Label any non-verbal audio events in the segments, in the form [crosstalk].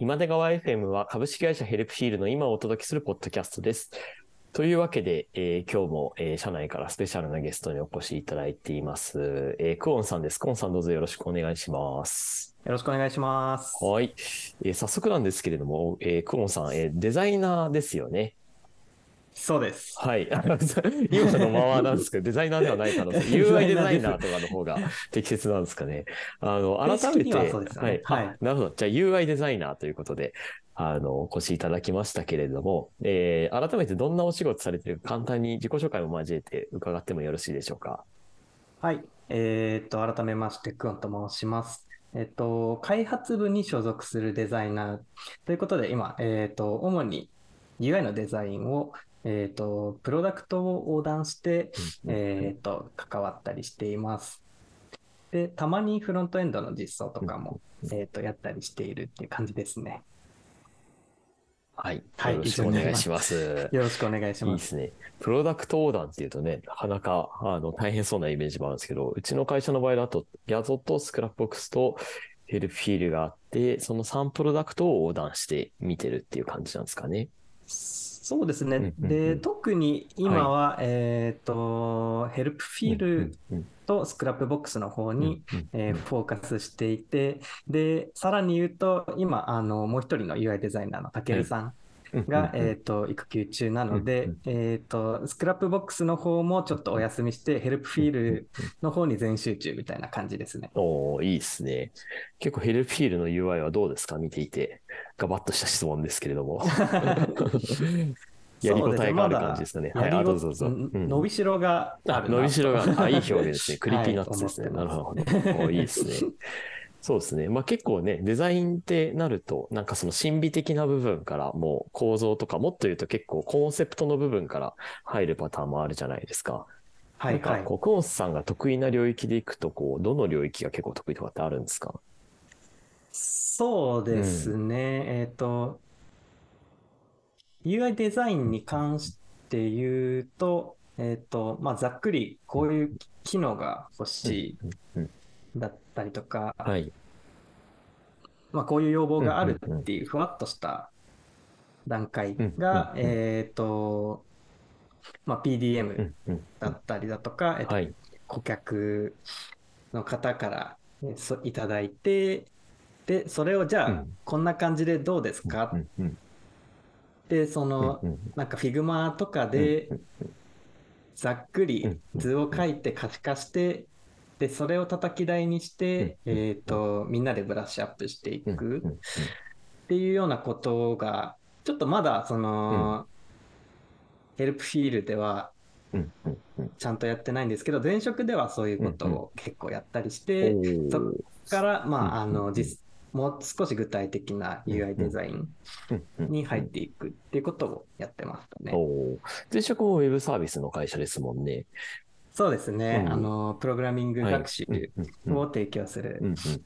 今出川 FM は株式会社ヘルプフィールの今をお届けするポッドキャストです。というわけで、えー今日も、えー社内からスペシャルなゲストにお越しいただいています。えークオンさんです。クオンさんどうぞよろしくお願いします。よろしくお願いします。はい。えー早速なんですけれども、えークオンさん、えーデザイナーですよね。そうです。はい。あの [laughs] 今のままなんですけど、デザイナーではないかなと。UI デザイナーとかの方が適切なんですかね。あの、改めて、はい。なるほど。じゃあ UI デザイナーということで、あの、お越しいただきましたけれども、えー改めてどんなお仕事されてるか簡単に自己紹介も交えて伺ってもよろしいでしょうか？はい。えっと、改めまして、クオンと申します。えっと、開発部に所属するデザイナーということで、今、えっと、主に UI のデザインを、えっと、プロダクトを横断して、えっと、関わったりしています。で、たまにフロントエンドの実装とかも、えっと、やったりしているっていう感じですね。はい。はいよろしくお願いします。よろしくお願いしま。いいですすね。プロダクト横断っていうとね、なかなか、あの、大変そうなイメージもあるんですけど、うちの会社の場合だと、 Gyazo と Scrapbox と Helpfeel があって、その3プロダクトを横断して見てるっていう感じなんですかね。そうですね。で、特に今は、えっと、 Helpfeel うん。と Scrapbox の方に、えーフォーカスしていて、で、さらに言うと、今、あの、もう一人の UI デザイナーのたけるさんが、えっと、育休中なのでえっと、 Scrapbox の方もちょっとお休みして、 Helpfeelの方に全集中みたいな感じですね。おーいいですね。結構ヘルプフィールの UI はどうですか？見ていて。ガバッとした質問ですけれども。[laughs] やりごたえがある感じですかね。はい、どうぞどうぞ。う伸びしろがああ、るな伸びしろとが、あ、いい表現ですね。[laughs] Creepy Nuts ですね。はいなるほど。おいいですね。そうですね。まあ結構ね、デザインってなると、なんかその心理的な部分から、もう構造とか、もっと言うと結構コンセプトの部分から入るパターンもあるじゃないですか。はいはい。なんかこう、クオンさんが得意な領域でいくと、こう、どの領域が結構得意とかってあるんですか？そうですね。えっと、UI デザインに関して言うと、えっと、まあ、ざっくりこういう機能が欲しうんいだったりとか、はい。まあ、こういう要望があるっていうふわっとした段階が、うんうんうんえっと、まあ、う PDM んうん。だったりだとか、えっとはい。顧客の方からいただいて、で、それをじゃあ、うん。こんな感じでどうですか、うんうんで、その、うんうんなんか Figma とかでうんざっくりうん図を書いて可視化して、で、それを叩き台にして、うんえっと、みんなでブラッシュアップしていうんくっうん。ていうようなことが、ちょっとまだ、その、ヘルプフィールではちゃんとやってないんですけど、前職ではそういうことを結構やったりして、そこから、まあ、あの、実、もう少し具体的な UI デザインに入っていくっていうことをやってましたね。前職もウェブサービスの会社ですもんね。そうですね。うんあの、プログラミングはい学習を提供する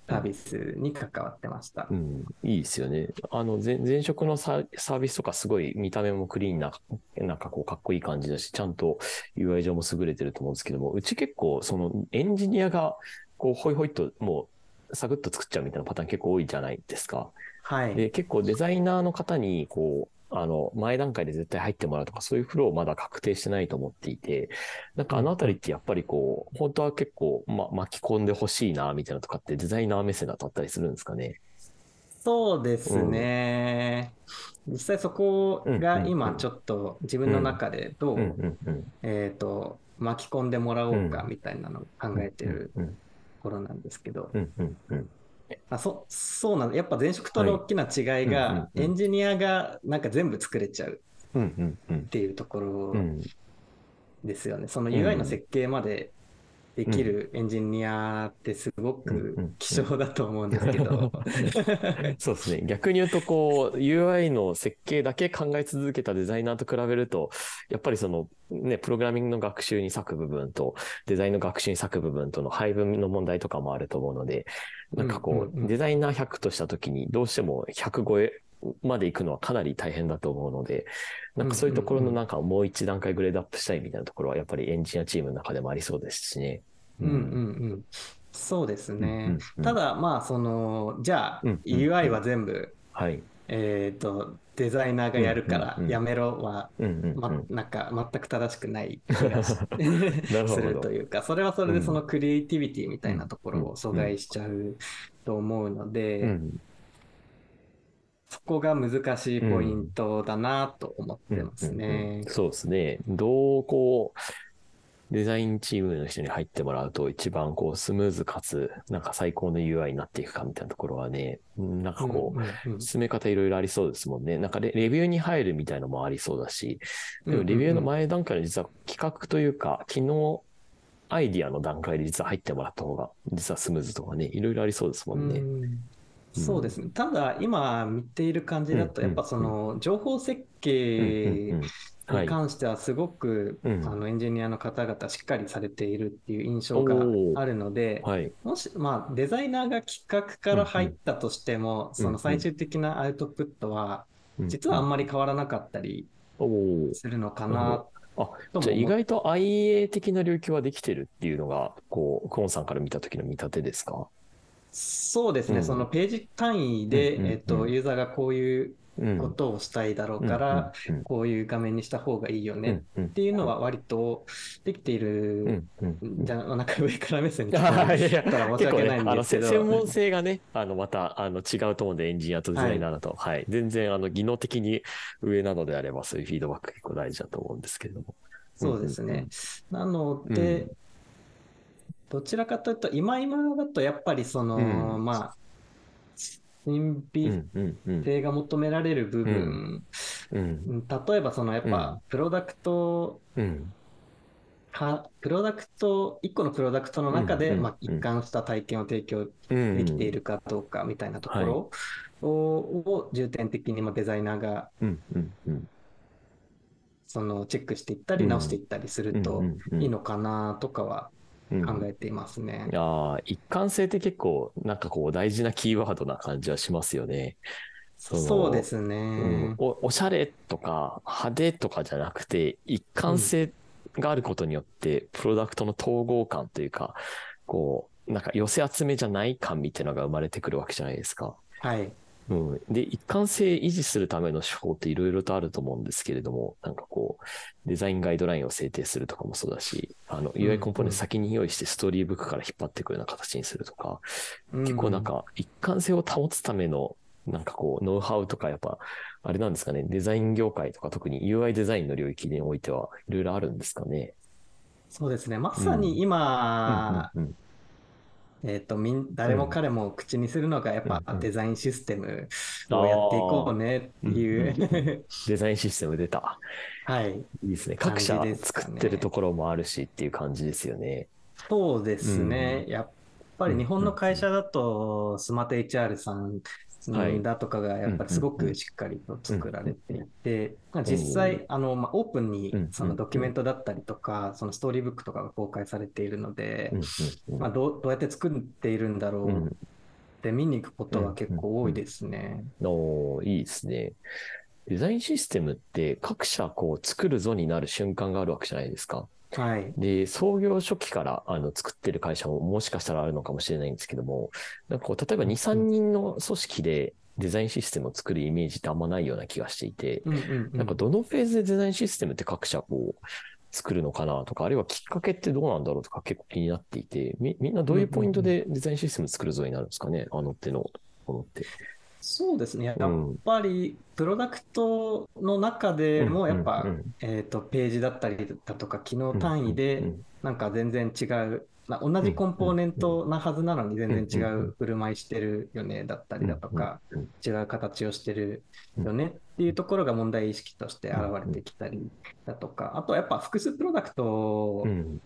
サービスに関わってましたう。ん、いいですよね。あの、前前職のササービスとかすごい見た目もクリーンな、なんかこうかっこいい感じだし、ちゃんと UI 上も優れてると思うんですけども、うち結構そのエンジニアがこうホイホイっともうサクッと作っちゃうみたいなパターン結構多いじゃないですか。はい。で、結構デザイナーの方にこう、あの、前段階で絶対入ってもらうとか、そういうフローまだ確定してないと思っていて、なんかあのあたりってやっぱりこう、本当は結構、ま、巻き込んでほしいな、みたいなのとかってデザイナー目線だとあったりするんですかね？そうですね。実際そこが今ちょっと自分の中でどう。えっと、巻き込んでもらおうかみたいなのを考えてるうんところなんですけど、うんうんうん。あそそうなんやっぱ前職との大きな違いはいうんうんが、うんエンジニアがなんか全部作れちゃうっていうところうん。ですよね。そのうん UI の設計までできるエンジニアってすごく希少だと思うんですけど。[laughs] そうですね。逆に言うと、こう、UI の設計だけ考え続けたデザイナーと比べると、やっぱりその、ね、プログラミングの学習に割く部分と、デザインの学習に割く部分との配分の問題とかもあると思うので、なんかこうんうんうんう、デザイナー100としたときに、どうしても100超えまで行くのはかなり大変だと思うので、なんかそういうところのなんかもう一段階グレードアップしたいみたいなところは、やっぱりエンジニアチームの中でもありそうですしね。うんうんうん。そうですね。うんうんうんただ、まあ、その、じゃあ、うんうん UI は全部、ははい。えっ、と、デザイナーがやるからうんうんうんやめろは、うんうんうん。ま、なんか全く正しくない気が [laughs] するというか、それはそれでそのクリエイティビティみたいなところうんを阻害しちゃうと思うので、うんそこが難しいポイントだなと思ってますうんうんねうん。そうですね。どうこう、デザインチームの人に入ってもらうと一番こうスムーズかつ、なんか最高の UI になっていくかみたいなところはね、うんなんかこう、進め方いろいろありそうですもんね。なんかレレビューに入るみたいのもありそうだし、でもレビューの前段階の実は企画というか、機能アイディアの段階で実は入ってもらった方が、実はスムーズとかね、いろいろありそうですもんね。うんそうですね。ただ、今見ている感じだと、うんやっぱその情報設うん計。に関してはすごく、うん。あのエンジニアの方々しっかりされているっていう印象があるので、はい。もし、まあ、デザイナーが企画から入ったとしても、その最終的なアウトプットは、実はあんまり変わらなかったり。するのかなあ、じゃあ意外と IA 的な領域はできてるっていうのが、こう、クオンさんから見た時の見立てですか？そうですね、うん。そのページ単位で、うんうんうんえっと、ユーザーがこういううん。ことをしたいだろうから、こういう画面にした方がいいよねっていうのは割とできている。じゃあ、なんか上から目線に聞あこいやいやえたら申し訳ないんですけど、せ専門性がね、あの、また、あの、違うと思うんで、エンジニアとデザイナーだと、はい、全然、あの、技能的に上なのであれば、そういうフィードバック結構大事だと思うんですけれども。そうですね。なのうん。で、どちらかというと、今今だとやっぱりその、うん。まあ、神う秘。性が求められる部分、うん。例えばそのやっうんぱ、プロダクトうん。は、プロダクト、一個のプロダクトの中で、まあ、一貫した体験を提供うん。できているかどうかみたいなところを,、を重点的にまあデザイナーが。そのチェックしていったりうん直していったりするといいのかなとかはうん考えていますね。いやー一貫性って結構、なんかこう、大事なキーワードな感じはしますよね。そのそうですうんね。おおしゃれとか派手とかじゃなくて、一貫性があることによって、プロダクトの統合感というか、こう、なんか寄せ集めじゃない感みたいなのが生まれてくるわけじゃないですか。はい。うん、で、一貫性維持するための手法っていろいろとあると思うんですけれども、なんかこう、デザインガイドラインを制定するとかもそうだし、あの、UI コンポーネント先に用意してストーリーブックから引っ張っていくような形にするとか、結構なんか一貫性を保つための、なんかこう、ノウハウとかやっぱ、あれなんですかね、デザイン業界とか特に UI デザインの領域においてはいろいろあるんですかね。そうですね。まさに今、うんうんえっと、みん、誰も彼も口にするのが、やっぱうんうんデザインシステムをやっていこうねっていう、デザインシステム出た。はい。いいですね。各社作ってるところもあるしっていう感じですよね。そうですね。やっぱり日本の会社だと、スマート HR さんはいだとかがやっぱりすごくしっかりと作られていて、まあ実際、あの、まあ、オープンにうんそのドキュメントだったりとか、そのストーリーブックとかが公開されているのでまあ、どうどうやって作っているんだろううんって見に行くことは結構多いですね。おーいいですね。デザインシステムって各社こう作るぞになる瞬間があるわけじゃないですか。はい。で、創業初期からあの作ってる会社ももしかしたらあるのかもしれないんですけども、なんかこう、例えば2、3人の組織でデザインシステムを作るイメージってあんまないような気がしていて、うんうんうんなんかどのフェーズでデザインシステムって各社こう作るのかなとか、あるいはきっかけってどうなんだろうとか結構気になっていて、みみんなどういうポイントでデザインシステム作るぞになるんですかね、あの手のものって。そうですね。やっうんぱり、プロダクトの中でも、やっぱえっと、ページだったりだとか、機能単位うでなんか全然違う、まあ同じコンポーネントなはずなのに全然違う振る舞いしてるよね、だったりだとか、違う形をしてるよねっていうところが問題意識として現れてきたりだとか、あとやっぱ複数プロダクトうん。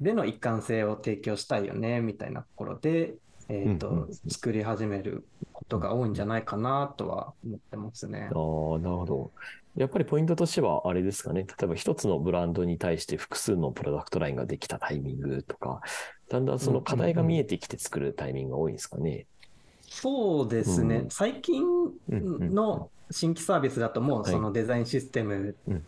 での一貫性を提供したいよね、みたいなところで、えっうんうんと、作り始めることが多いんじゃないかなとは思ってますねあ。あ、なるほど。やっぱりポイントとしては、あれですかね。例えば一つのブランドに対して複数のプロダクトラインができたタイミングとか、だんだんその課題が見えてきて作るタイミングが多いんですかね。そうですね、うん最近の新規サービスだともうはいそのデザインシステムうん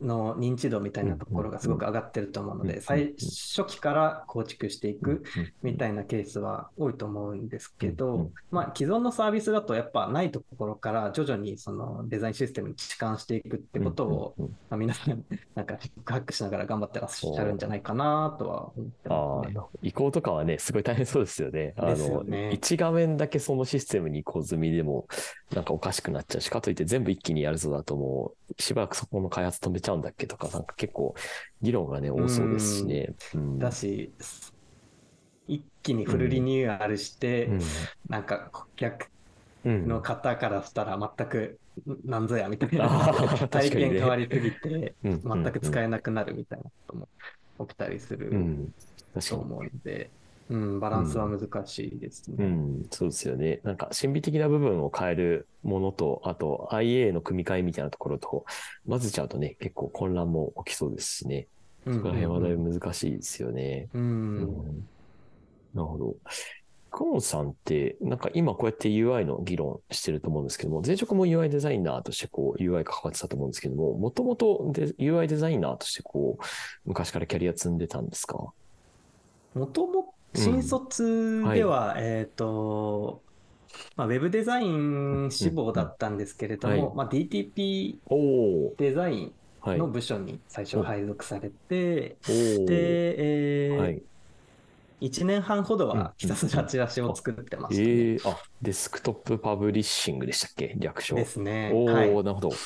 の認知度みたいなところがすごく上がってると思うので、最初期から構築していくみたいなケースは多いと思うんですけど、まあ、既存のサービスだとやっぱないところから徐々にそのデザインシステムに置換していくってことを、まあ、皆さんなんかハックしながら頑張ってらっしゃるんじゃないかなとは思ってますね。移行とかはね、すごい大変そうですよね。あの、ね、一画面だけそのシステムに移行済みでもなんかおかしくなっちゃうし、かといって全部一気にやるぞだともうしばらくそこの開発止めちゃうんだっけとか、なんか結構議論がね、多そうですしね。うん、だし、一気にフルリニューアルして、うん、なんか顧客の方からしたら全くなんぞやみたいな、体験変わりすぎて、全く使えなくなるみたいなことも起きたりすると思うので。うん、バランスは難しいですね、うん。うん、そうですよね。なんか、神秘的な部分を変えるものと、あと、IA の組み替えみたいなところと、混ぜちゃうとね、結構混乱も起きそうですしね。そこら辺はだいぶ難しいですよね。うん、うん、なるほど。クモンさんって、なんか今こうやって UI の議論してると思うんですけども、前職も UI デザイナーとしてこう UI 関わってたと思うんですけども、もともと UI デザイナーとしてこう、昔からキャリア積んでたんですか？もとも新卒では、うんはい、えっ、ー、と、まあ、ウェブデザイン志望だったんですけれども、はい、まあ、DTP デザインの部署に最初配属されて、で、えー、はい。1年半ほどはひたすらチラシを作ってました、ね、えー、あ、デスクトップパブリッシングでしたっけ？略称。ですね。おお、はい、なるほど。じ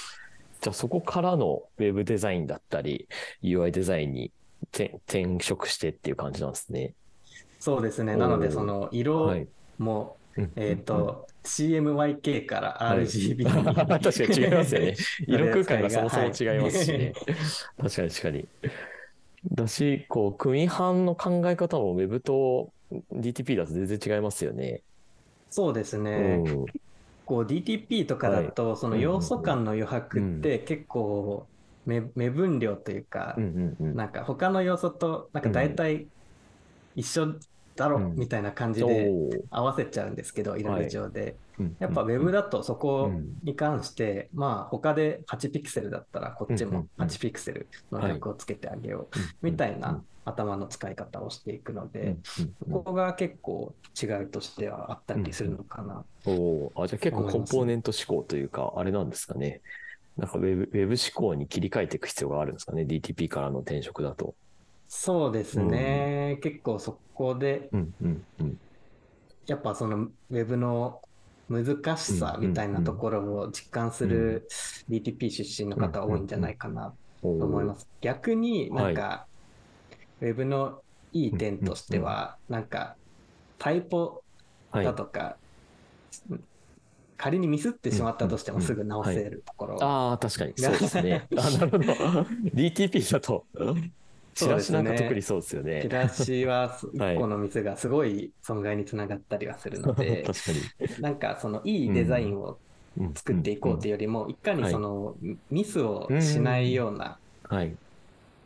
ゃあそこからのウェブデザインだったり、UI デザインに転職してっていう感じなんですね。そうですね。なので、その色も、はい、えっ、ー、と、CMYK から RGB に、はい、[laughs] 確かに違いますよね。[laughs] 色空間がそもそも違いますしね。はい、確かに確かに。だし、こう、組版の考え方も Web と DTP だと全然違いますよね。そうですね。う DTP とかだと、その要素間の余白って結構目,、目分量というか、なんか他の要素となんか大体一緒だろみたいな感じで合わせちゃうんですけど、い。ろいろ上で。やっぱ Web だとそこに関して、まあ他で8ピクセルだったらこっちも8ピクセルの略をつけてあげようみたいな頭の使い方をしていくので、ここが結構違いとしてはあったりするのかな。おあじゃあ結構コンポーネント思考というか、あれなんですかね。なんか Web 思考に切り替えていく必要があるんですかね。DTP からの転職だと。そうですね、うん、結構そこで、うんうんうん、やっぱそのウェブの難しさみたいなところを実感する DTP 出身の方多いんじゃないかなと思います。逆になんか、ウェブのいい点としては、なんかタイポだとか、仮にミスってしまったとしてもすぐ直せるところ、ああ、確かに。そうですね。あなるほど。[laughs] DTP だと、チラシなんか特にそうですよね。チラシは1個の店がすごい損害につながったりはするので、[laughs] 確かに。なんかそのいいデザインを作っていこうというよりも、いかにそのミスをしないような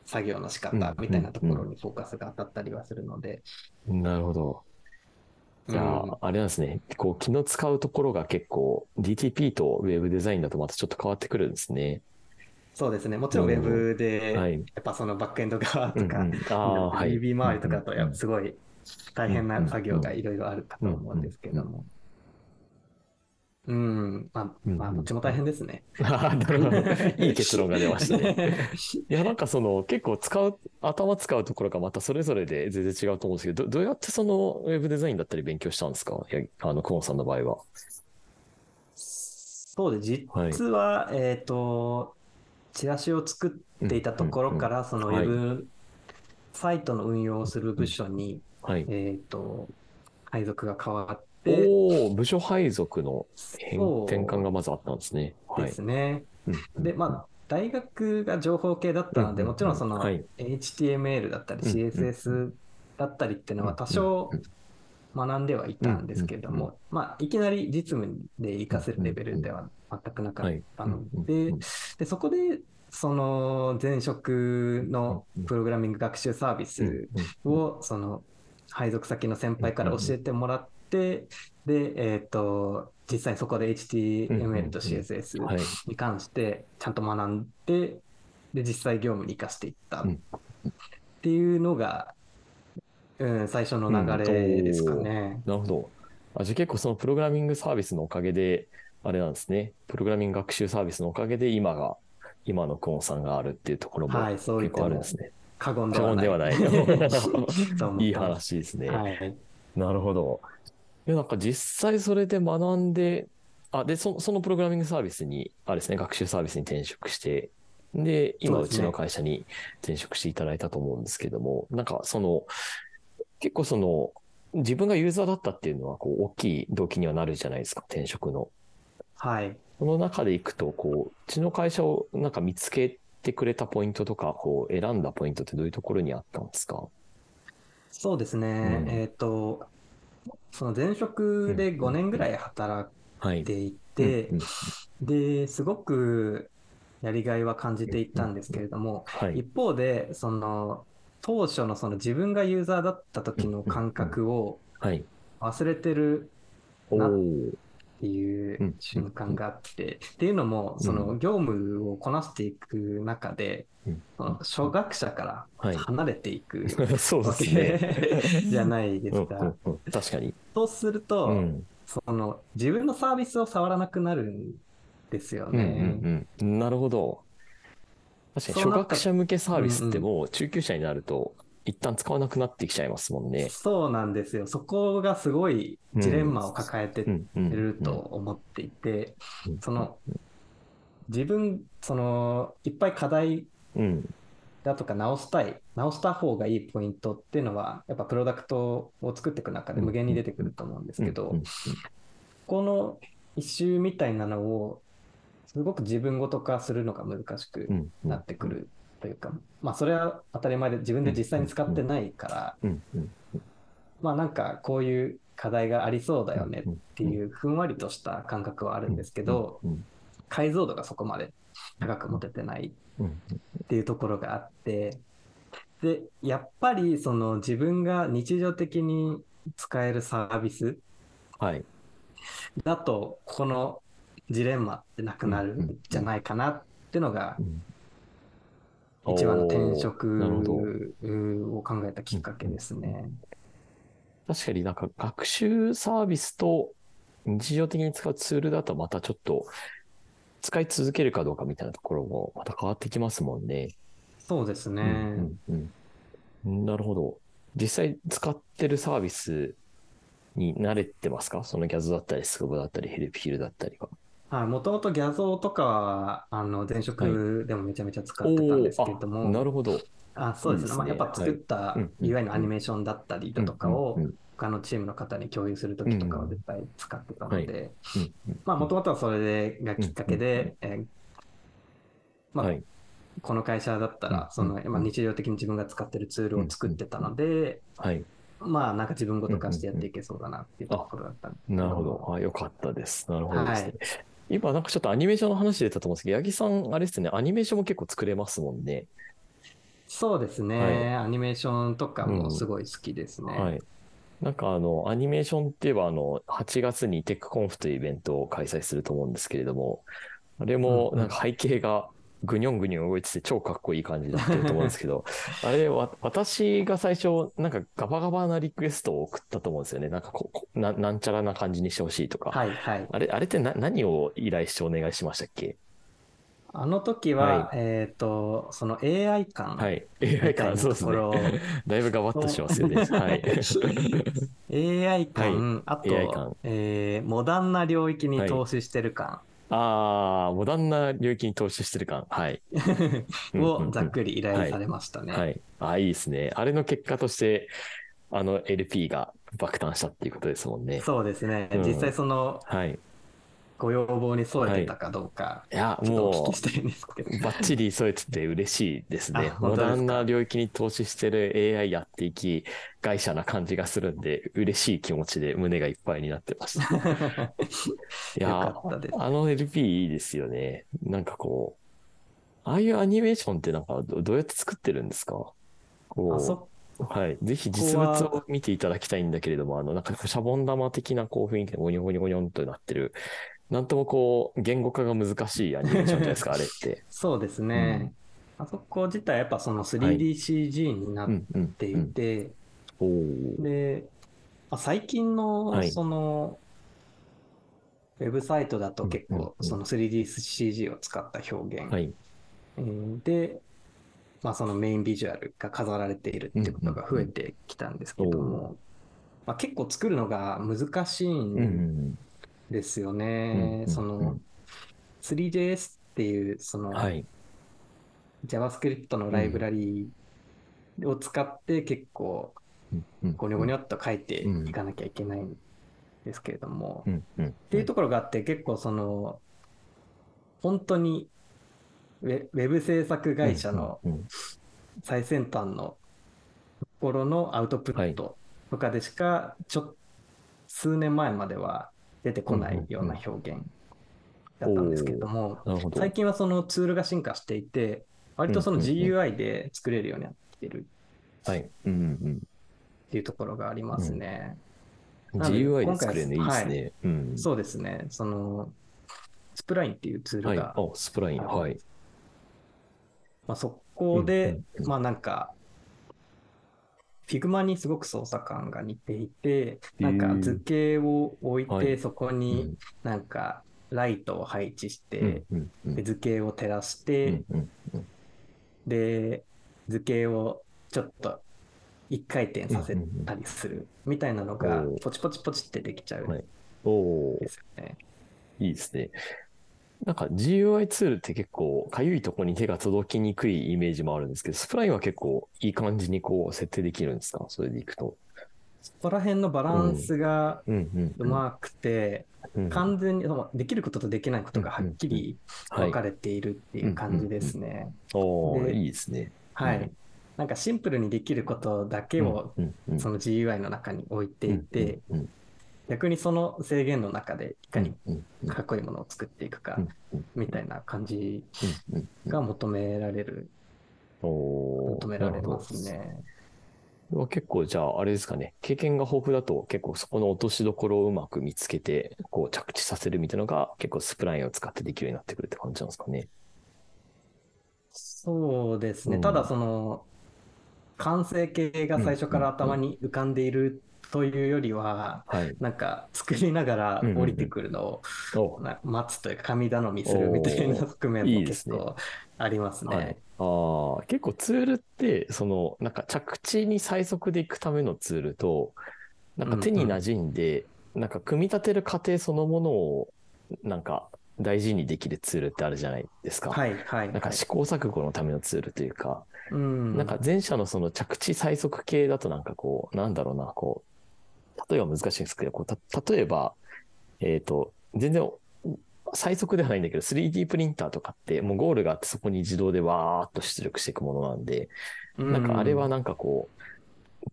作業の仕方みたいなところにフォーカスが当たったりはするので。なるほど。じゃあ、あれなんですね。こう、気の使うところが結構 DTP と Web デザインだとまたちょっと変わってくるんですね。そうですね。もちろんウェブで、やっぱそのバックエンド側とか、DB 周りとかと、すごい大変な作業がいろいろあるかと思うんですけども。うん、まあ、まあ、どっちも大変ですね。なるほど。[laughs] いい結論が出ましたね。[laughs] いや、なんかその、結構使う、頭使うところがまたそれぞれで全然違うと思うんですけど、どどうやってそのウェブデザインだったり勉強したんですか？あの、クモンさんの場合は。そうで、実は、はい、えっ、と、チラシを作っていたところから、そのウェブサイトの運用をする部署に、えっ、と、配属が変わって、おお、部署配属の変転換がまずあったんですね。ですね。で、まあ、大学が情報系だったので、もちろんその HTML だったり CSS だったりっていうのは多少学んではいたんですけれども、まあ、いきなり実務で活かせるレベルでは全くなかったので、でそこで、その前職のプログラミング学習サービスを、その配属先の先輩から教えてもらって、で、えっ、と、実際にそこで HTML と CSS に関してちゃんと学んで、で、実際業務に生かしていったっうん。ていうのが、うん、最初の流れですかね。なるほど。あ、じゃあ結構そのプログラミングサービスのおかげで、あれなんですね。プログラミング学習サービスのおかげで今が、今のクオンさんがあるっていうところも結構あるんですね。過言で過はない。言ではない。[laughs] いい話ですね。はい。なるほど。いや、なんか実際それで学んで、あ、で、そそのプログラミングサービスに、あれですね、学習サービスに転職して、で、今そうちの会社に転職していただいたと思うんですけども、なんかその、結構その、自分がユーザーだったっていうのは、こう、大きい動機にはなるじゃないですか、転職の。はい。その中でいくと、こう、うちの会社をなんか見つけてくれたポイントとか、こう、選んだポイントってどういうところにあったんですか？そうですね。うん。えっと、その前職で5年ぐらい働はいい。ていてで、すごくやりがいは感じていったんですけれども、はい。一方で、その、当初のその自分がユーザーだった時の感覚をはい。忘れてるなおーっていう瞬間があって、っていうのも、その業務をこなしていく中で、初学者からはい離れていく [laughs] わ。けじゃないですうんか。確かに。そうすると、うんその自分のサービスを触らなくなるんですようんね。なるほど。確かに初学者向けサービスってうんもう中級者になると一旦使わなくなってきちゃいますもんね。そうなんですよ。そこがすごいジレンマを抱えてうんうんると思っていて、うん。その自分、そのいっぱい課題うんだとか直したい、直した方がいいポイントっていうのは、やっぱプロダクトを作っていく中で無限に出てくると思うんですけどうん。うん、この一周みたいなのを、すごく自分ごと化するのが難しくうん。うん。なってくるというか、まあそれは当たり前で自分で実際に使ってないから、まあなんかこういう課題がありそうだよねうん。っていうふんわりとした感覚はあるんですけど、うん。解像度がそこまで高く持ててないうん。っていうところがあって、で、やっぱりその自分が日常的に使えるサービスはい。だと、このジレンマってなくなるんじゃないかなっていうのがうん一番の転職を考えたきっかけですね。確かになんか学習サービスと日常的に使うツールだとまたちょっと使い続けるかどうかみたいなところもまた変わってきますもんね。そうですね。うんうんうんなるほど。実際使ってるサービスに慣れてますか？そのギャズだったり、スクボだったり、ヘルプヒルだったりが。はい、もともとギャゾーとかは、あの、前職でもめちゃめちゃ使ってたんですけれども、あなるほど。あ、そうですね。いいですねまあ、やっぱ作ったはいうん UI のアニメーションだったりだとかを他のチームの方に共有するときとかは絶対使ってたので、もともとはそれがきっかけで、えーまあはい。この会社だったうんら、その、うんまあ、日常的に自分が使ってるツールを作ってたので、はい。まあ、なんか自分ごと化してやっていけそうだなっていうところだったんでなるほど。あ、よかったです。なるほどですね。はい今なんかちょっとアニメーションの話出たと思うんですけど、八木さん、あれですね、アニメーションも結構作れますもんね。そうですね、はいアニメーションとかもすごい好きですね。はい。なんかあの、アニメーションって言えば、あの、8月にテックコンフというイベントを開催すると思うんですけれども、あれもうんうんなんか背景がぐにょんぐにょん動いてて超かっこいい感じになってると思うんですけど、[laughs] あれわ、私が最初、なんかガバガバなリクエストを送ったと思うんですよね。なんかここななんちゃらな感じにしてほしいとか。はいはい。あれ、あれってな何を依頼してお願いしましたっけ？あの時は、はえっ、と、その AI 感はい。み AI 感、なそうですね。[laughs] だいぶガバッとしますよね。はい。[laughs] AI 感、あと、AI 感えーモダンな領域に投資してる感ああ、モダンな領域に投資してる感。はい。[laughs] をざっくり依頼されましたね。はい。ああ、いいですね。あれの結果として、あの LP が爆誕したっていうことですもんね。そうですね。うん実際そのはい。ご要望に添えてたかどうか、いや、も聞きしたいんですけど。う、バッチリ添えてて嬉しいですね [laughs] モダンな領域に投資してる AI やっていき、外車な感じがするんで、嬉しい気持ちで胸がいっぱいになってました。[laughs] いや。あの LP いいですよね。なんかこう、ああいうアニメーションってなんかどどうやって作ってるんですか？こうはい。ぜひ実物を見ていただきたいんだけれども、あの、なんかシャボン玉的なこう雰囲気でゴニョゴニョゴニョンとなってる、なんともこう、言語化が難しいアニメーションじゃないですか、あれって。[laughs] そうですね。あそこ自体やっぱその 3DCG になっうんうんていうん。て、で、まあ最近のはいその、ウェブサイトだと結うんうんうん構その 3DCG を使った表現はい。えーで、まあ、そのメインビジュアルが飾られているってことが増えてきたんですけどうんうんも、まあ、結構作るのが難しいうんうんんですようんね。うんその 3JS っていうそのうん。はい。JavaScript のライブラリを使って結構ゴニョゴニョっと書いていかなきゃいけないんですけれども、っていうところがあって結構その本当にウェウェブ制作会社の最先端のところのアウトプットとかでしか、ちょ数年前までは出てこないような表現だったんですけれども、なるほど。最近はそのツールが進化していて、割とそのうんうんうん GUI で作れるようになっているはい。うんうんっていうところがありますね。GUI で作れるのいいですね。うん。そうですね。その、 Spline っていうツーはい。ルが、あ、 Spline。はい。まあ、そこで、うんうんうんまあなんか、Figma にすごく操作感が似ていて、なんか図形を置いて、はい。そこうにん。なんかライトを配置して、図形を照らしうて、で、図形をちょっと一回転させたりするみたいなのがポチポチポチってできちゃうんですよね。いいですね。なんか GUI ツールって結構かゆいところに手が届きにくいイメージもあるんですけど、スプラインは結構いい感じにこう設定できるんですか？それでいくと。そこら辺のバランスがうまくて、うん。完全にできることとできないことがはっきりはい分かれているっていう感じですね。おいいですね。はい。うんなんかシンプルにできることだけをその GUI の中に置いていて、逆にその制限の中でいかにかっこいいものを作っていくかみたいな感じが求められる、求められますね。結構じゃああれですかね、経験が豊富だと結構そこの落としどころをうまく見つけて、こう着地させるみたいなのが結構スプラインを使ってできるようになってくるって感じなんですかね。そうですね。うん。ただその完成形が最初から頭に浮かんでいるというよりは、はい。なんか作りながら降りてくるのを待つというか神頼みするみたいな側面も結構ありますね。はい、ああ、結構ツールって、その、なんか着地に最速でいくためのツールと、なんか手に馴染んで、なんか組み立てる過程そのものを、なんか大事にできるツールってあるじゃないですか。はいはいなんかはい試行錯誤のためのツールというか、うん。なんか前者のその着地最速系だとなんかこう、なんだろうな、こう、例えば難しいんですけど、こうた例えば、えっ、と、全然最速ではないんだけど、3D プリンターとかってもうゴールがあってそこに自動でわーっと出力していくものなんで、なんかあれはなんかこう、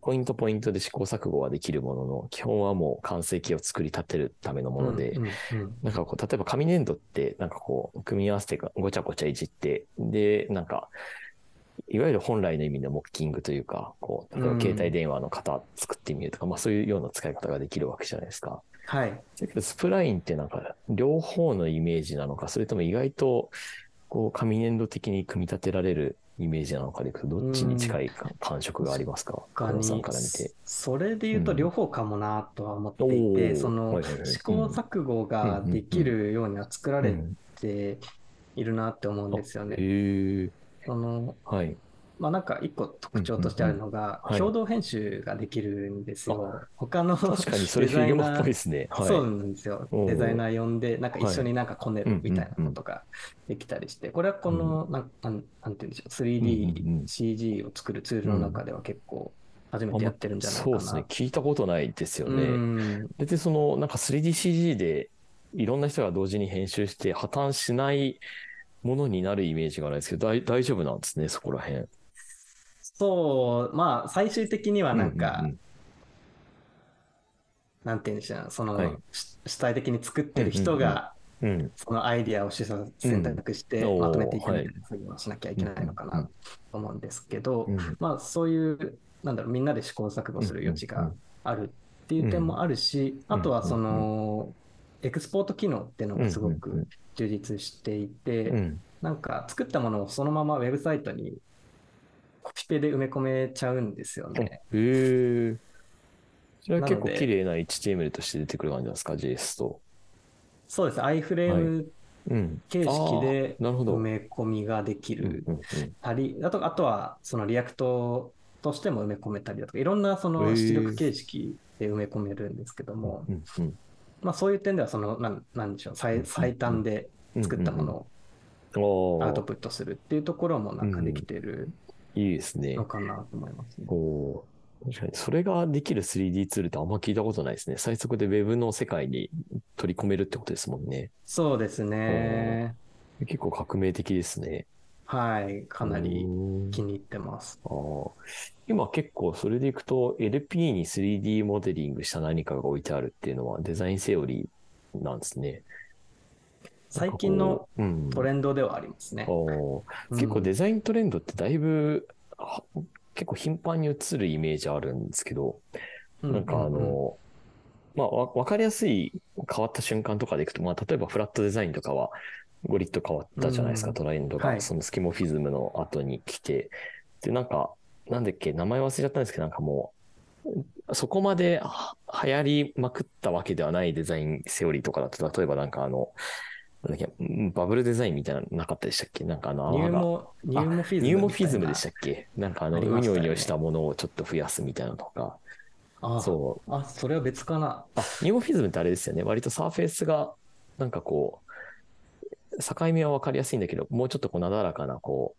ポイントポイントで試行錯誤はできるものの、基本はもう完成形を作り立てるためのもので、なんかこう、例えば紙粘土って、なんかこう、組み合わせてごちゃごちゃいじって、で、なんか、いわゆる本来の意味のモッキングというか、こう、例えば携帯電話の型作ってみるとか、まあそういうような使い方ができるわけじゃないですか。はい。だけど、スプラインってなんか、両方のイメージなのか、それとも意外と、こう、紙粘土的に組み立てられるイメージなのかでいくと、どっちに近いか感触がありますか？他加納さんにから見て。それで言うとうん。両方かもなとは思っていて、おー。その試行錯誤ができるようには作られうん。ているなって思うんですよね。へえ。そのはい。まあなんか一個特徴としてあるのが、はい共同編集ができるんですよ。他の確かにそれフデザイナーっぽいですね。はい。そうなんですよデザイナー呼んで、なんか一緒になんかこねるみたいなことができたりして、これはこの、なんなんなんていうんでしょう、うんうんうん 3DCG を作るツールの中では結構初めてやってるんじゃないかな。そうですね。聞いたことないですようね。んで、その、なんか 3DCG でいろんな人が同時に編集して破綻しないものになるイメージがあるんですけど、大大丈夫なんですね、そこら辺。そう、まあ最終的にはなんか、うんうんなんていうんでしょう、その、はい。し主体的に作ってる人が、うん、うんそのアイディアを選択してうん。まとめていくみたいな作業をしなきゃいけないのかうん。なと思うんですけど、うん。まあそういう、なんだろう、みんなで試行錯誤する余地があるっていう点もあるし、うんあとはその、エクスポート機能っていうのがすごくうんうん充実していて、うんなんか作ったものをそのままウェブサイトにコピペで埋め込めちゃうんですよね。へえ。それは結構綺麗な HTML として出てくる感じなんですか、JS と。そうですね。iFrame うん。形式で埋め込みができうんるあとあとはその React としても埋め込めたりだとか、いろんなそへのー出力形式で埋め込めるんですけども、うんうんまあそういう点ではその、なんなんでしょう、最最短で作ったものをアウトプットするっていうところもなんかできてるいいですねの。かなと思いますね。確かに、それができる 3D ツールってあんま聞いたことないですね。最速で Web の世界に取り込めるってことですもんね。そうですね。結構革命的ですね。はい。かなりうん気に入ってます。今結構それでいくと LP に 3D モデリングした何かが置いてあるっていうのはデザインセオリーなんですね。最近のうんトレンドではありますね。うん結構デザイントレンドってだいぶ、は結構頻繁に映るイメージあるんですけど、なんかあううの、まあわわかりやすい変わった瞬間とかでいくと、まあ例えばフラットデザインとかはゴリッと変わったじゃないですか、うんトレンドが、はいそのスキモフィズムの後に来て、で、なんか、なんだっけ、名前忘れちゃったんですけど、なんかもう、そこまでは流行りまくったわけではないデザインセオリーとかだと、例えばなんかあの、なんだっけ、うんバブルデザインみたいなのなかったでしたっけ？なんかあの、泡がニューモ、ニューモフィズム。ニューモフィズムでしたっけ？なんかあの、うにょうにょしたものをちょっと増やすみたいなのとか。あそう。あ、それは別かな。あ、ニューモフィズムってあれですよね。割とサーフェイスが、なんかこう、境目は分かりやすいんだけど、もうちょっとこうなだらかな、こ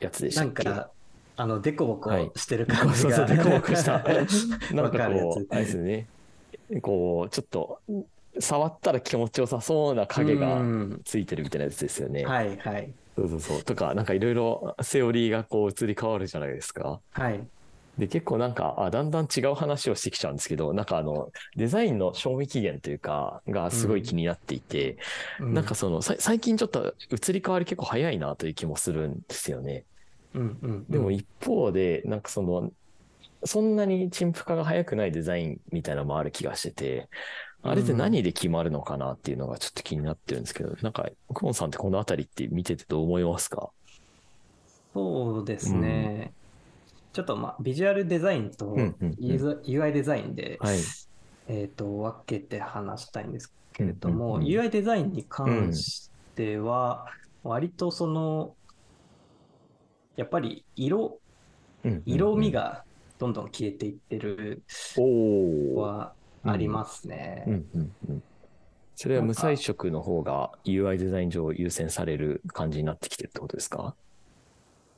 う、やつでしたっけ？なんか、あの、デコボコはいしてる感じが。そうそう、デコボコした。[laughs] なんわかこう、あれですね。こう、ちょっと、触ったら気持ちよさそうな影うがんついてるみたいなやつですよね。はいはい。そうそうそう。とか、なんかいろいろセオリーがこう移り変わるじゃないですか。はい。で、結構なんか、あ、だんだん違う話をしてきちゃうんですけど、なんかあの、デザインの賞味期限というか、がすごい気になっていて、うなんか、その、さ最近ちょっと移り変わり結構早いなという気もするんですよね。うんうん。でも一方で、なんかその、そんなに陳腐化が早くないデザインみたいなのもある気がしてて、あれって何で決まるのかなっていうのがちょっと気になってるんですけど、なんか、クモンさんってこのあたりって見ててどう思いますか？そうですね。ちょっとまあ、ビジュアルデザインと UI デザインで、はい。えっと、分けて話したいんですけれども、うんうんうん UI デザインに関しては、割とその、やっぱり色、色味。がどんどん消えていってる。はありますね。うんうんうん。それは無彩色の方が UI デザイン上優先される感じになってきてるってことですか？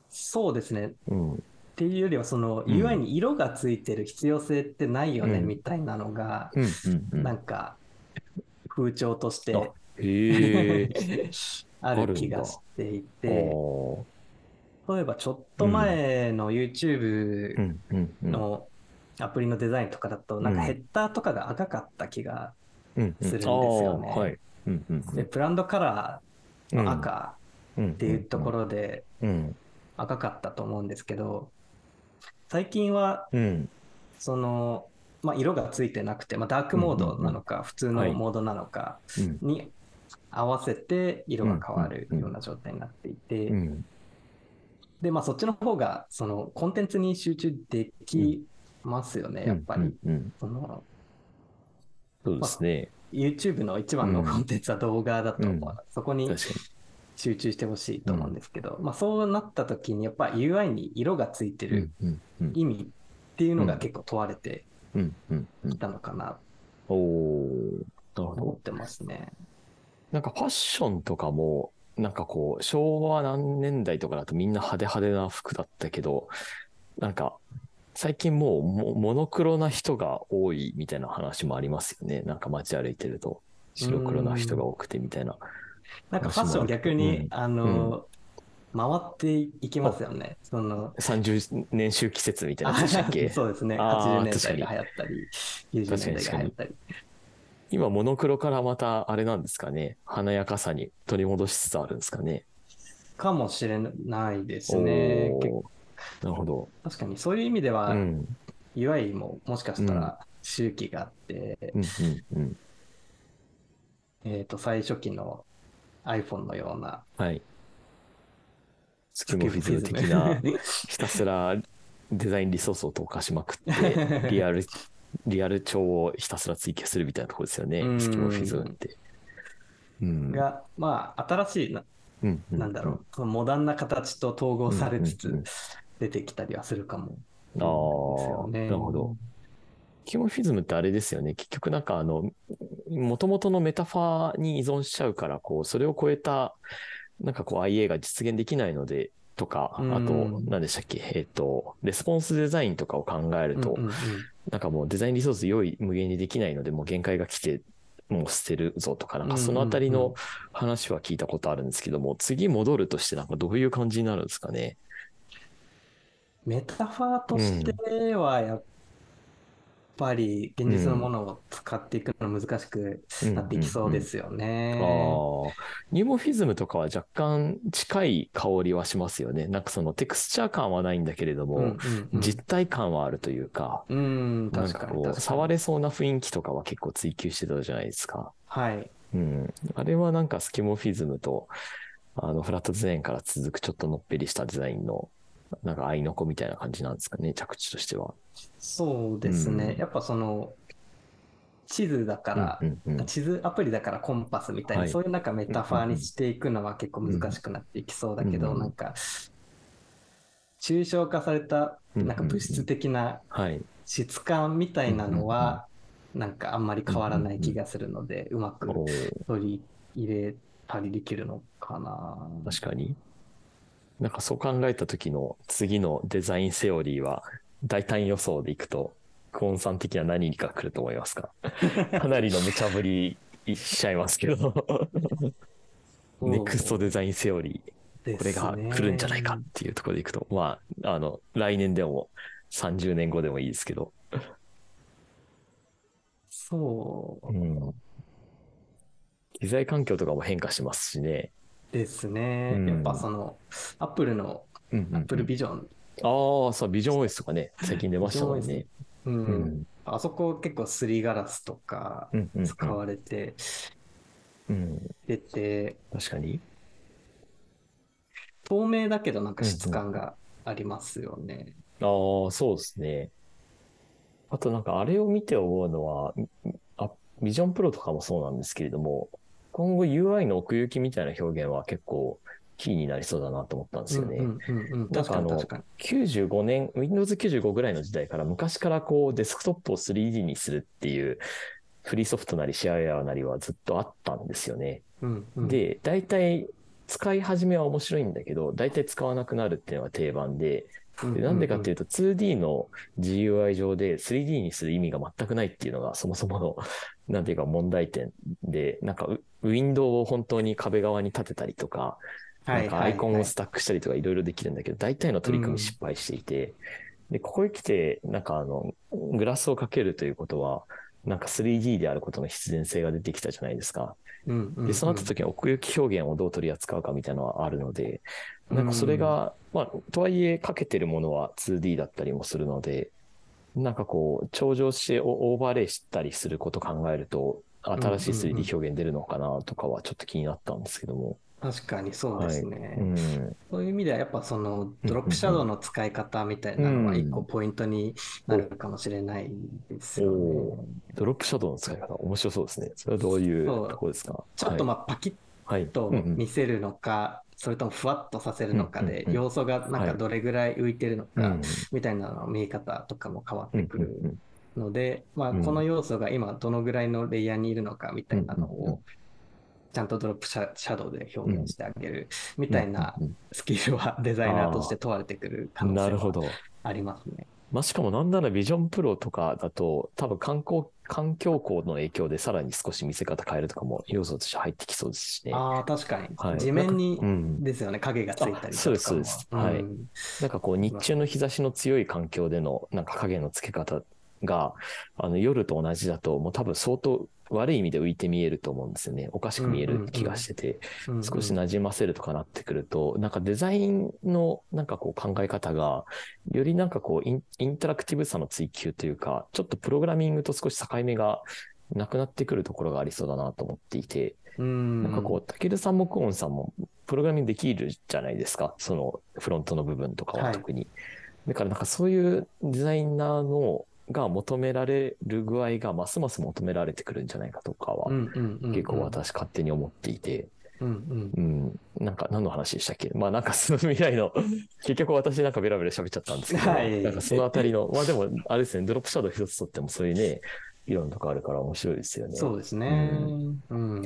そうですね。うん。っていうよりは、そのうん。UI に色がついてる必要性ってないよね、うん。みたいなのが。なんか、風潮としてあ [laughs] る気がしていて、お例えばちょっと前のう YouTube。のアプリのデザインとかだと、なんかヘッダーとかが赤かった気が、するんですよね。で、ブランドカラーの赤うん。っっていうところでうん。赤かったと思うんですけど、最近はうん。その、まあ、色がついてなくて、まあ、ダークモードなのか、普通のはいモードなのかうん。に合わせて色が変わるうんような状態になっていて、うん。で、まあ、そっちの方が、その、コンテンツに集中できますよね、やっぱり。その、そうですね。YouTube の一番のコンテンツは動画だと思う。うんそこに確か集中してほしいと思うんですけど、まあ、そうなった時に、やっぱ UI に色がついてに。るうんうん意味っていうのが結構問われてうんうんうんきたのかな。と思ってますね。なんかファッションとかも、なんかこう、昭和何年代とかだとみんな派手派手な服だったけど、なんか、最近もうモモノクロな人が多いみたいな話もありますよね。なんか街歩いてると、白黒な人が多くてみたいな。なんかファッション逆に、うんあの、回っていきますよね。その、30年周期説みたいなやつでしたっけ？[laughs] そうですね。あー80年代が流行ったり、90年代が流行ったり。今、モノクロからまた、あれなんですかね？華やかさに取り戻しつつあるんですかね？かもしれないですね。なるほど。確かにそういう意味では、うん。UI ももしかしたら周期があって、うん、うん、うん。えっと、最初期の iPhone のような、はい。スキモフィズム的な、ひたすらデザインリソースを投下しまくって、[laughs] リアル、リアル調をひたすら追求するみたいなところですよねう、んスキモフィズムって。うん。が、まあ、新しいな、うんうなんだろう、そのモダンな形と統合されつつ出てきたりはするかも。ああ、なるほど。。キモフィズムってあれですよね。結局なんかあの、元々のメタファーに依存しちゃうから、こう、それを超えた、なんかこう IA が実現できないので、とか、あとうん、何でしたっけ、えっ、と、レスポンスデザインとかを考えると、うんうんうんなんかもうデザインリソース用意無限にできないので、もう限界が来て、もう捨てるぞとか、なんかそのあたりの話は聞いたことあるんですけども、次戻るとしてなんかどういう感じになるんですかね？メタファーとしては、やっぱり現実のものを使っていくの難しくなっていきそうですよね。ああ、ニューモフィズムとかは若干近い香りはしますよね。なんかそのテクスチャー感はないんだけれども、うんうんうん実体感はあるというか、うん、確かに触れそうな雰囲気とかは結構追求してたじゃないですか。はい。うん。あれはなんかスキモフィズムと、あの、フラットデザインから続くちょっとのっぺりしたデザインの、なんか愛の子みたいな感じなんですかね、着地としては。そうですね。うんやっぱその、地図だから、うんうんうん地図アプリだからコンパスみたいな、はいそういうなんかメタファーにしていくのは結構難しくなっていきそうだけど、うんなんか、抽象化された、うんなんか物質的なはい。質感みたいなのは、なんかあんまり変わらない気がするので、うまく取り入れたりできるのかな。確かに。なんかそう考えた時の次のデザインセオリーは、大胆予想でいくと、クオンさん的には何が来ると思いますか？[laughs] かなりの無茶ぶりしちゃいますけど、ネクストデザインセオリー、これが来るんじゃないかっていうところでいくと、まあ、あの、来年でも30年後でもいいですけど、そう。うん。機材環境とかも変化しますしね。ですね。うんやっぱその、アップルの、うんうんうんアップルビジョン、ああ、そう、ビジョン OS とかね、最近出ましたもんね。[laughs] うんうん。あそこ結構すりガラスとかうんうんうん使われてうん。出て、確かに。透明だけどなんか質感がありますよね。ああ、そうですね。あとなんかあれを見て思うのは、あ、ビジョンプロとかもそうなんですけれども、今後 UI の奥行きみたいな表現は結構キーになりそうだなと思ったんですよね。なんかあのかに確かに。95年、Windows 95ぐらいの時代から昔からこうデスクトップを 3D にするっていうフリーソフトなりシェアウェアなりはずっとあったんですよね。うんうん、で、大体使い始めは面白いんだけど、大体使わなくなるっていうのが定番で、でなんでかっていうと 2D の GUI 上で 3D にする意味が全くないっていうのがそもそもの、[laughs] なんていうか問題点で、なんかウウィンドウを本当に壁側に立てたりとか、なんかアイコンをスタックしたりとかいろいろできるんだけど、大体の取り組み失敗していて、で、ここへ来て、なんかあの、グラスをかけるということは、なんか 3D であることの必然性が出てきたじゃないですか。で、その後時に奥行き表現をどう取り扱うかみたいなのはあるので、なんかそれが、まあ、とはいえかけてるものは 2D だったりもするので、なんかこう、頂上してオーバーレイしたりすることを考えると、新しい 3D 表現出るのかなとかはちょっと気になったんですけども。確かにそうですね。うん。そういう意味ではやっぱそのドロップシャドウの使い方みたいなのは一個ポイントになるかもしれないですよね。おー。ドロップシャドウの使い方、面白そうですね。それはどういうところですか？ちょっとまあパキッはい。とうんうん。見せるのか、それともふわっとさせるのかでうんうんうん要素がなんかどれぐらい浮いてるのかうんみたいなの見え方とかも変わっうんてくるうん。ので、まあうん。この要素が今どのぐらいのレイヤーにいるのかみたいなのうんうんうんをちゃんとドロップシャシャドウで表現してあげるみたいなうんうんスキルはデザイナーとして問われてくる可うん能性はなるほど。ありますね。まあ、しかもなんならビジョンプロとかだと、多分観光、環境光の影響でさらに少し見せ方変えるとかも要素として入ってきそうですしね。ああ、確かに。はい地面にうん。ですよね、影がついたりとかそうですそうですはいんなんかこう日中の日差しの強い環境でのなんか影のつけ方が、あの夜と同じだともう多分相当悪い意味で浮いて見えると思うんですよね。おかしく見える気がしてて、うんうん少し馴染ませるとかなってくると、なんかデザインのなんかこう考え方が、よりなんかこうインインタラクティブさの追求というか、ちょっとプログラミングと少し境目がなくなってくるところがありそうだなと思っていて、うんなんかこう、たけるさんもクオンさんも、プログラミングできるじゃないですか。そのフロントの部分とかは特に。だからなんかそういうデザイナーのが求められる具合がますます求められてくるんじゃないかとかは、結構私勝手に思っていて、うんうん。なんか何の話でしたっけ？まあなんかその未来の、[laughs] 結局私なんかベラベラ喋っちゃったんですけど、なんかそのあたりの、まあでもあれですね、ドロップシャドウ一つとってもそういうね、議論とかあるから面白いですよね。そうですね。うん、うん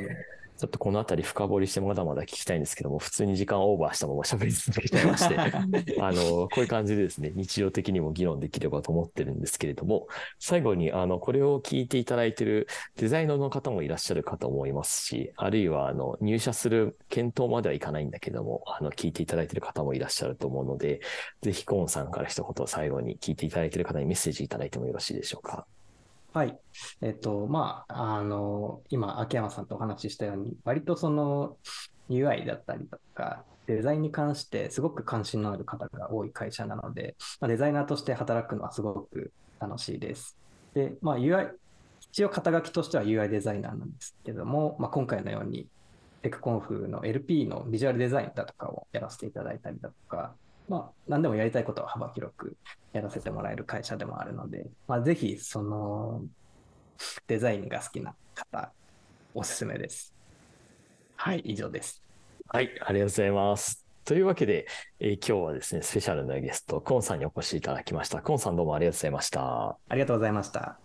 ちょっとこのあたり深掘りしてまだまだ聞きたいんですけども、普通に時間オーバーしたまま喋り続けちゃいまして、[laughs] [laughs] あの、こういう感じでですね、日常的にも議論できればと思ってるんですけれども、最後に、あの、これを聞いていただいているデザイナーの方もいらっしゃるかと思いますし、あるいは、あの、入社する検討まではいかないんだけども、あの、聞いていただいている方もいらっしゃると思うので、ぜひコーンさんから一言最後に聞いていただいている方にメッセージいただいてもよろしいでしょうか。はい。えっと、まあ、あの、今、秋山さんとお話ししたように、割とその UI だったりとか、デザインに関してすごく関心のある方が多い会社なので、まあ、デザイナーとして働くのはすごく楽しいです。で、まあ、UI、一応肩書きとしては UI デザイナーなんですけども、まあ、今回のように、テクコンフの LP のビジュアルデザインだとかをやらせていただいたりだとか、まあ、何でもやりたいことは幅広くやらせてもらえる会社でもあるので、まあ、ぜひ、その、デザインが好きな方、おすすめです。はい、以上です。はい、ありがとうございます。というわけで、えー、今日はですね、スペシャルなゲスト、コンさんにお越しいただきました。コンさんどうもありがとうございました。ありがとうございました。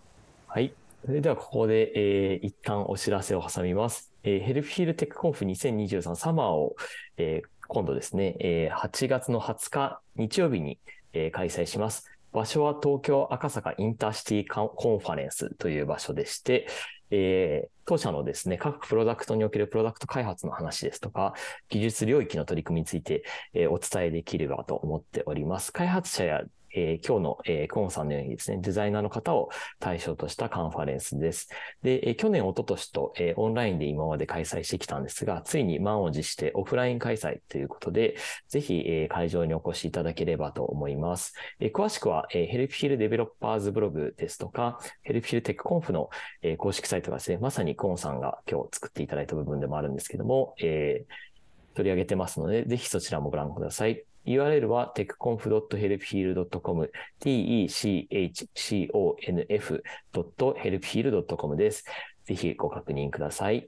はい。それではここで、えー、一旦お知らせを挟みます。えー、ヘルフィールテックコンフ2023サマーを、えー、今度ですね、えー、8月の20日日曜日に、えー、開催します。場所は東京赤坂インターシティコンファレンスという場所でして、えー、当社のですね、各プロダクトにおけるプロダクト開発の話ですとか、技術領域の取り組みについて、えー、お伝えできればと思っております。開発者やえー、今日の、えー、クオンさんのようにですね、デザイナーの方を対象としたカンファレンスです。で、えー、去年、一昨年と、えー、オンラインで今まで開催してきたんですが、ついに満を持してオフライン開催ということで、ぜひ、えー、会場にお越しいただければと思います。えー、詳しくは、えー、 Helpfeel Developers Blog ですとか、 Helpfeel Tech Conf の、えー、公式サイトがですね、まさにクオンさんが今日作っていただいた部分でもあるんですけども、えー、取り上げてますので、ぜひそちらもご覧ください。URL は techconf.helpfeel.com、techconf.helpfeel.com です。ぜひご確認ください。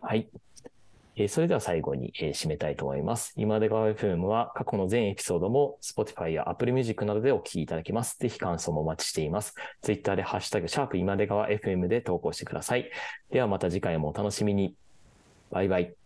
はい。えー、それでは最後に、えー、締めたいと思います。今出川 FM は過去の全エピソードも Spotify や Apple Music などでお聞きいただけます。ぜひ感想もお待ちしています。Twitter でハッシュタグ、シャープ今出川 FM で投稿してください。ではまた次回もお楽しみに。バイバイ。